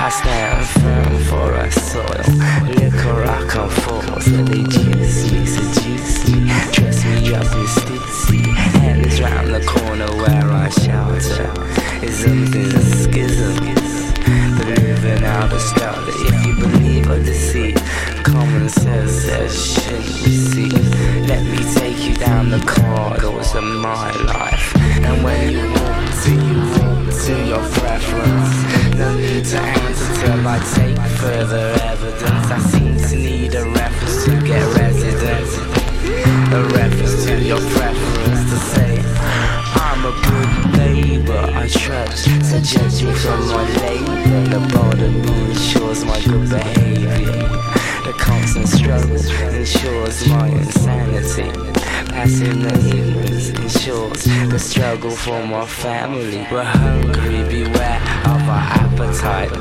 I stand firm for a soil. Liquor I come for, so they juice me, seduce me, dress me up in stitsy. Hands round the corner where I shelter. Isms is a schism. Believing out of style if you believe or deceit, common sense says shouldn't receive. Let me take you down the corridors of my life, and when you walk to you walk to your preference. No need to answer till I take further evidence. I seem to need a reference to get residence. A reference to your preference to say I'm a good neighbor. I trust to judge me from my label. The border ensures my good behavior. The constant struggle ensures my insanity. Ignorance ensures the struggle for my family. We're hungry, beware of our appetite.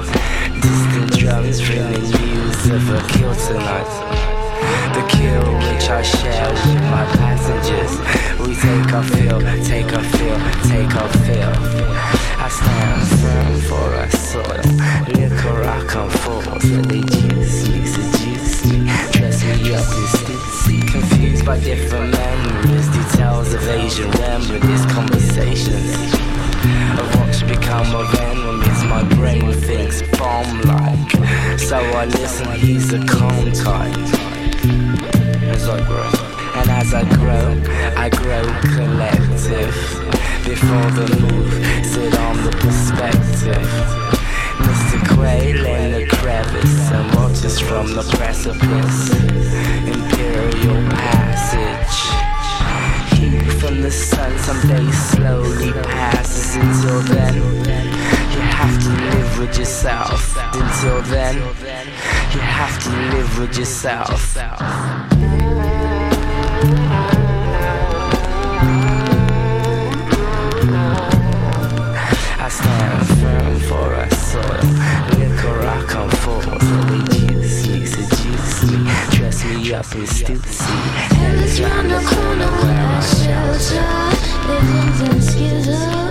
Distant drums bringing news of a kill tonight. The kill which I share with my passengers. We take our fill, take our fill, take our fill. I stand firm for our soil. Liquor I come for, so they juice me, dress me up in stitsy. Confused by different memories, details of Asian remedies, conversations what should become of enemies. My brain thinks bomb like, so I listen. He's a calm type as I grow. And as I grow, I grow collective. Before the move, sit on the perspective. Mr. Quail in the crevice watches from the precipice. Imperial passage. Heat from the sun someday slowly passes. Until then, you have to live with yourself. Until then, you have to live with yourself. I stand firm for a soil. Liquor I come for, me up in stitsy. Hands round the corner where I shelter. Living in.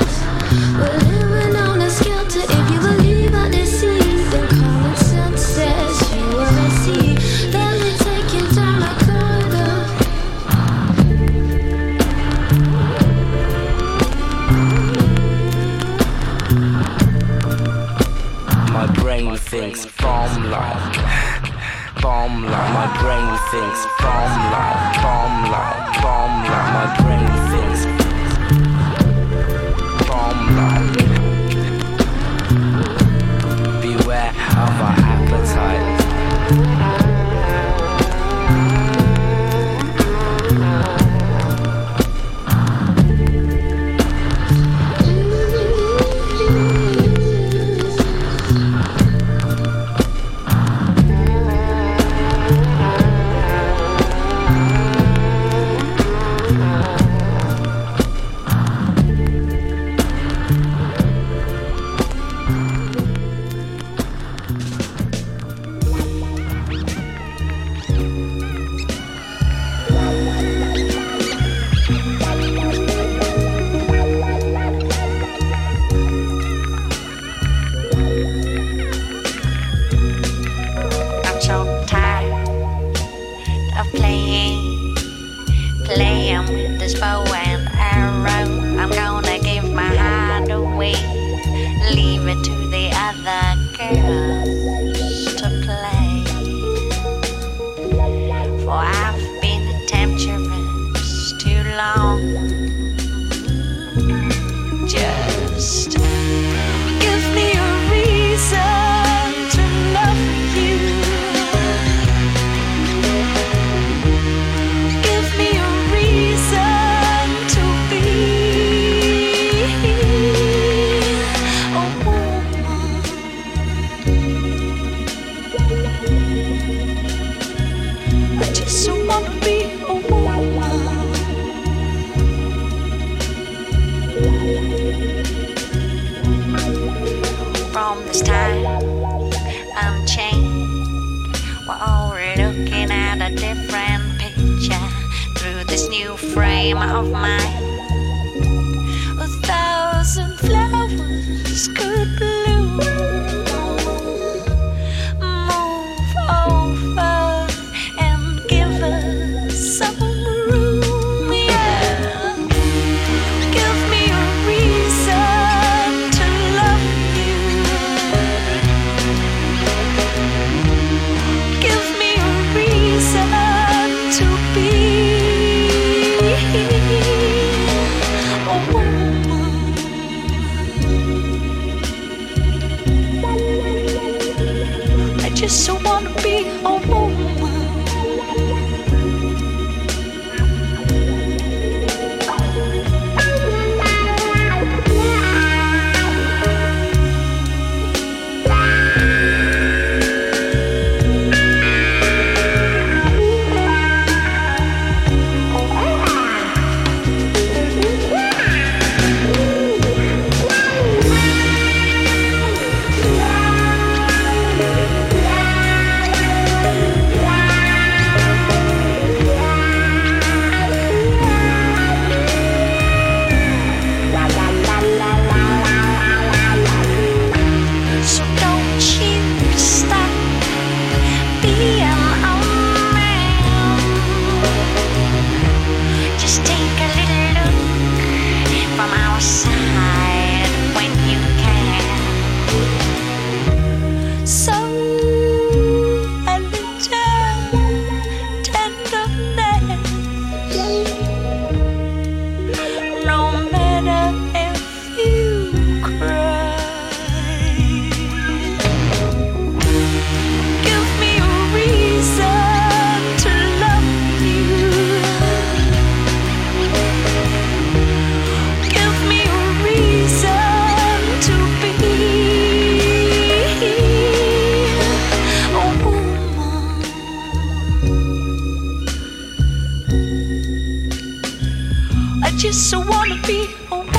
Bomb like. My brain thinks bomb like, bomb like, bomb like. My brain thinks be a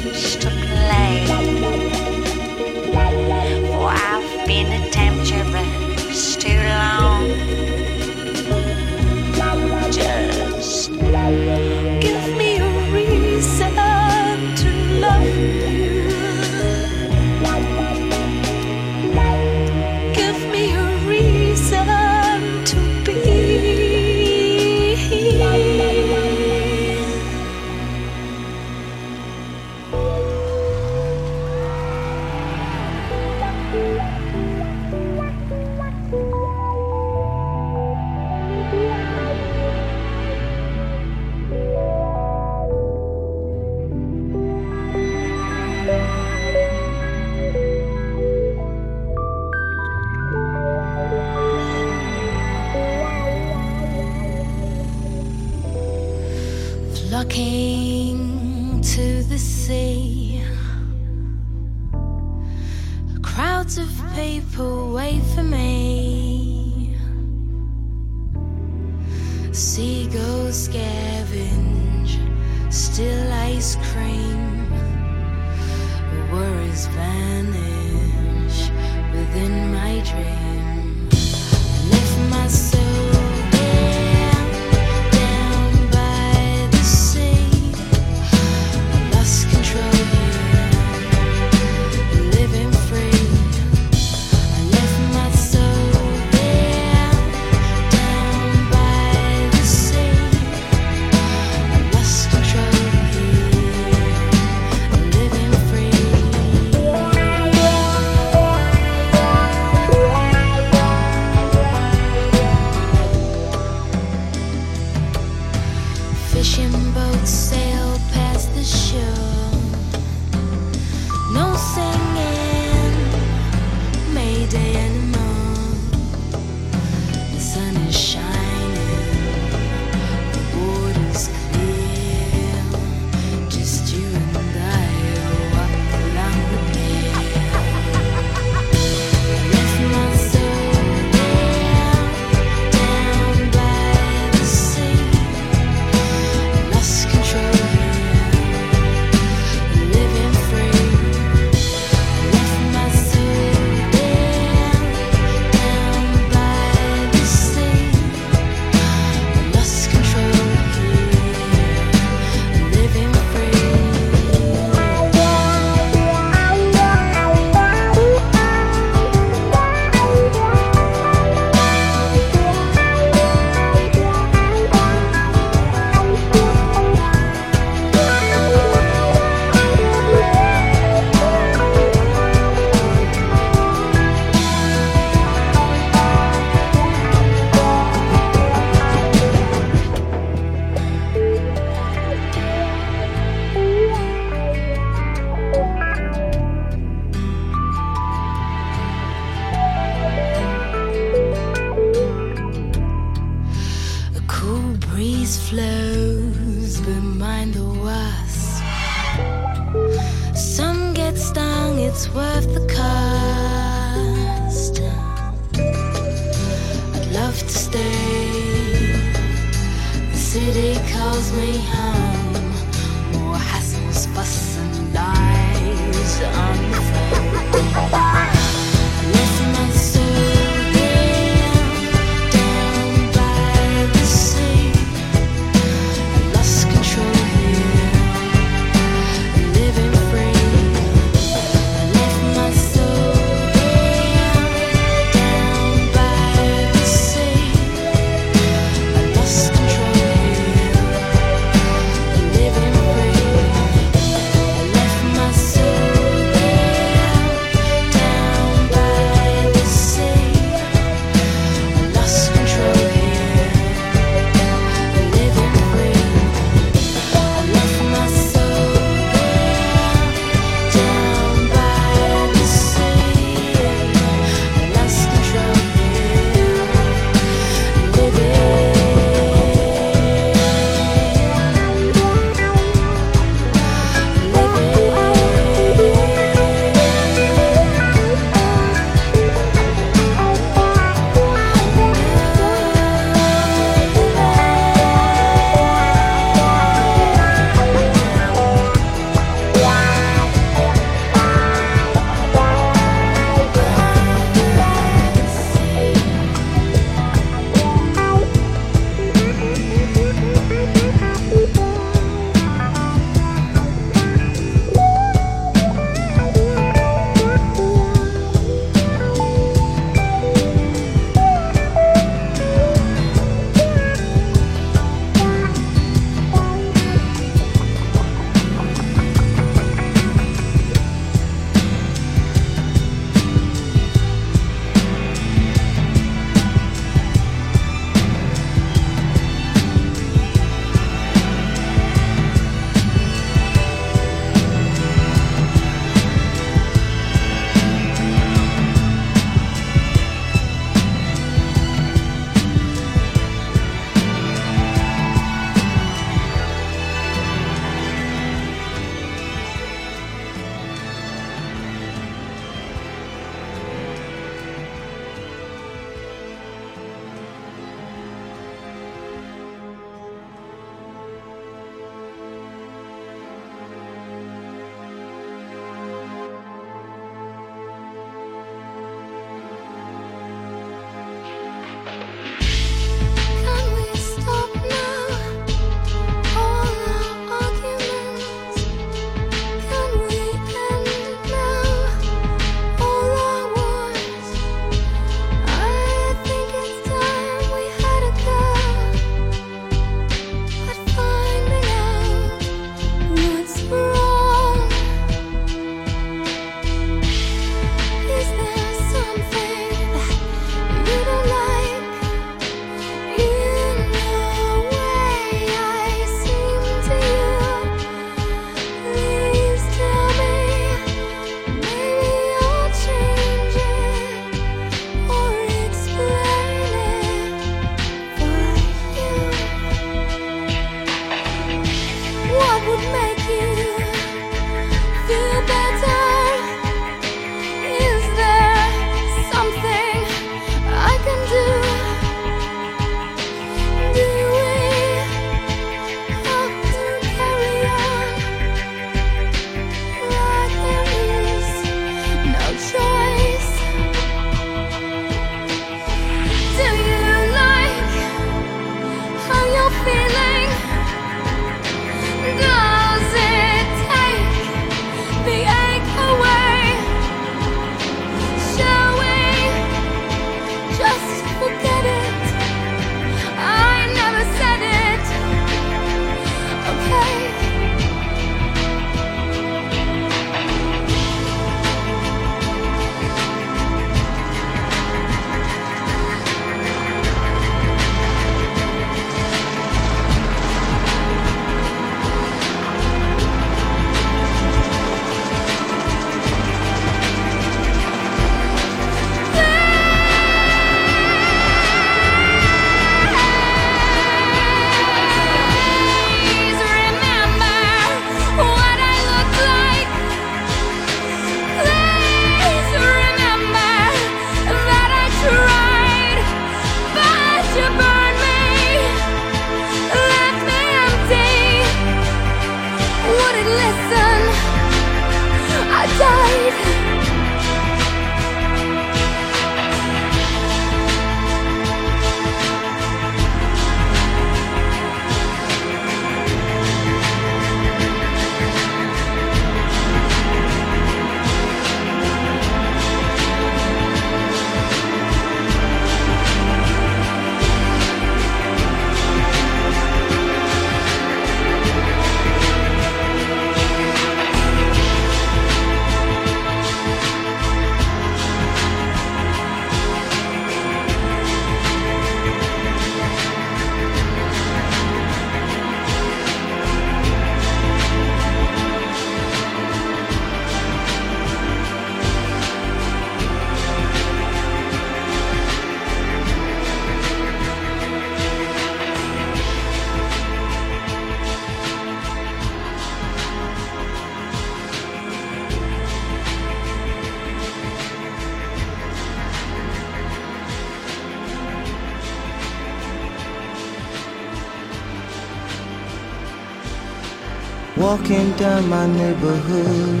Walking down my neighborhood.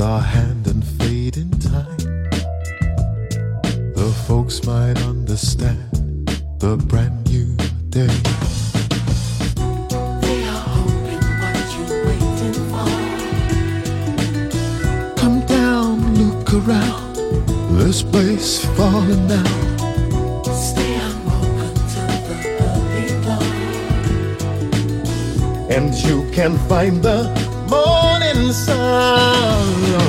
our hand and fade in time. The folks might understand the brand new day. They are hoping what you waiting for? Come down, look around. This place falling down. and you can find the sun.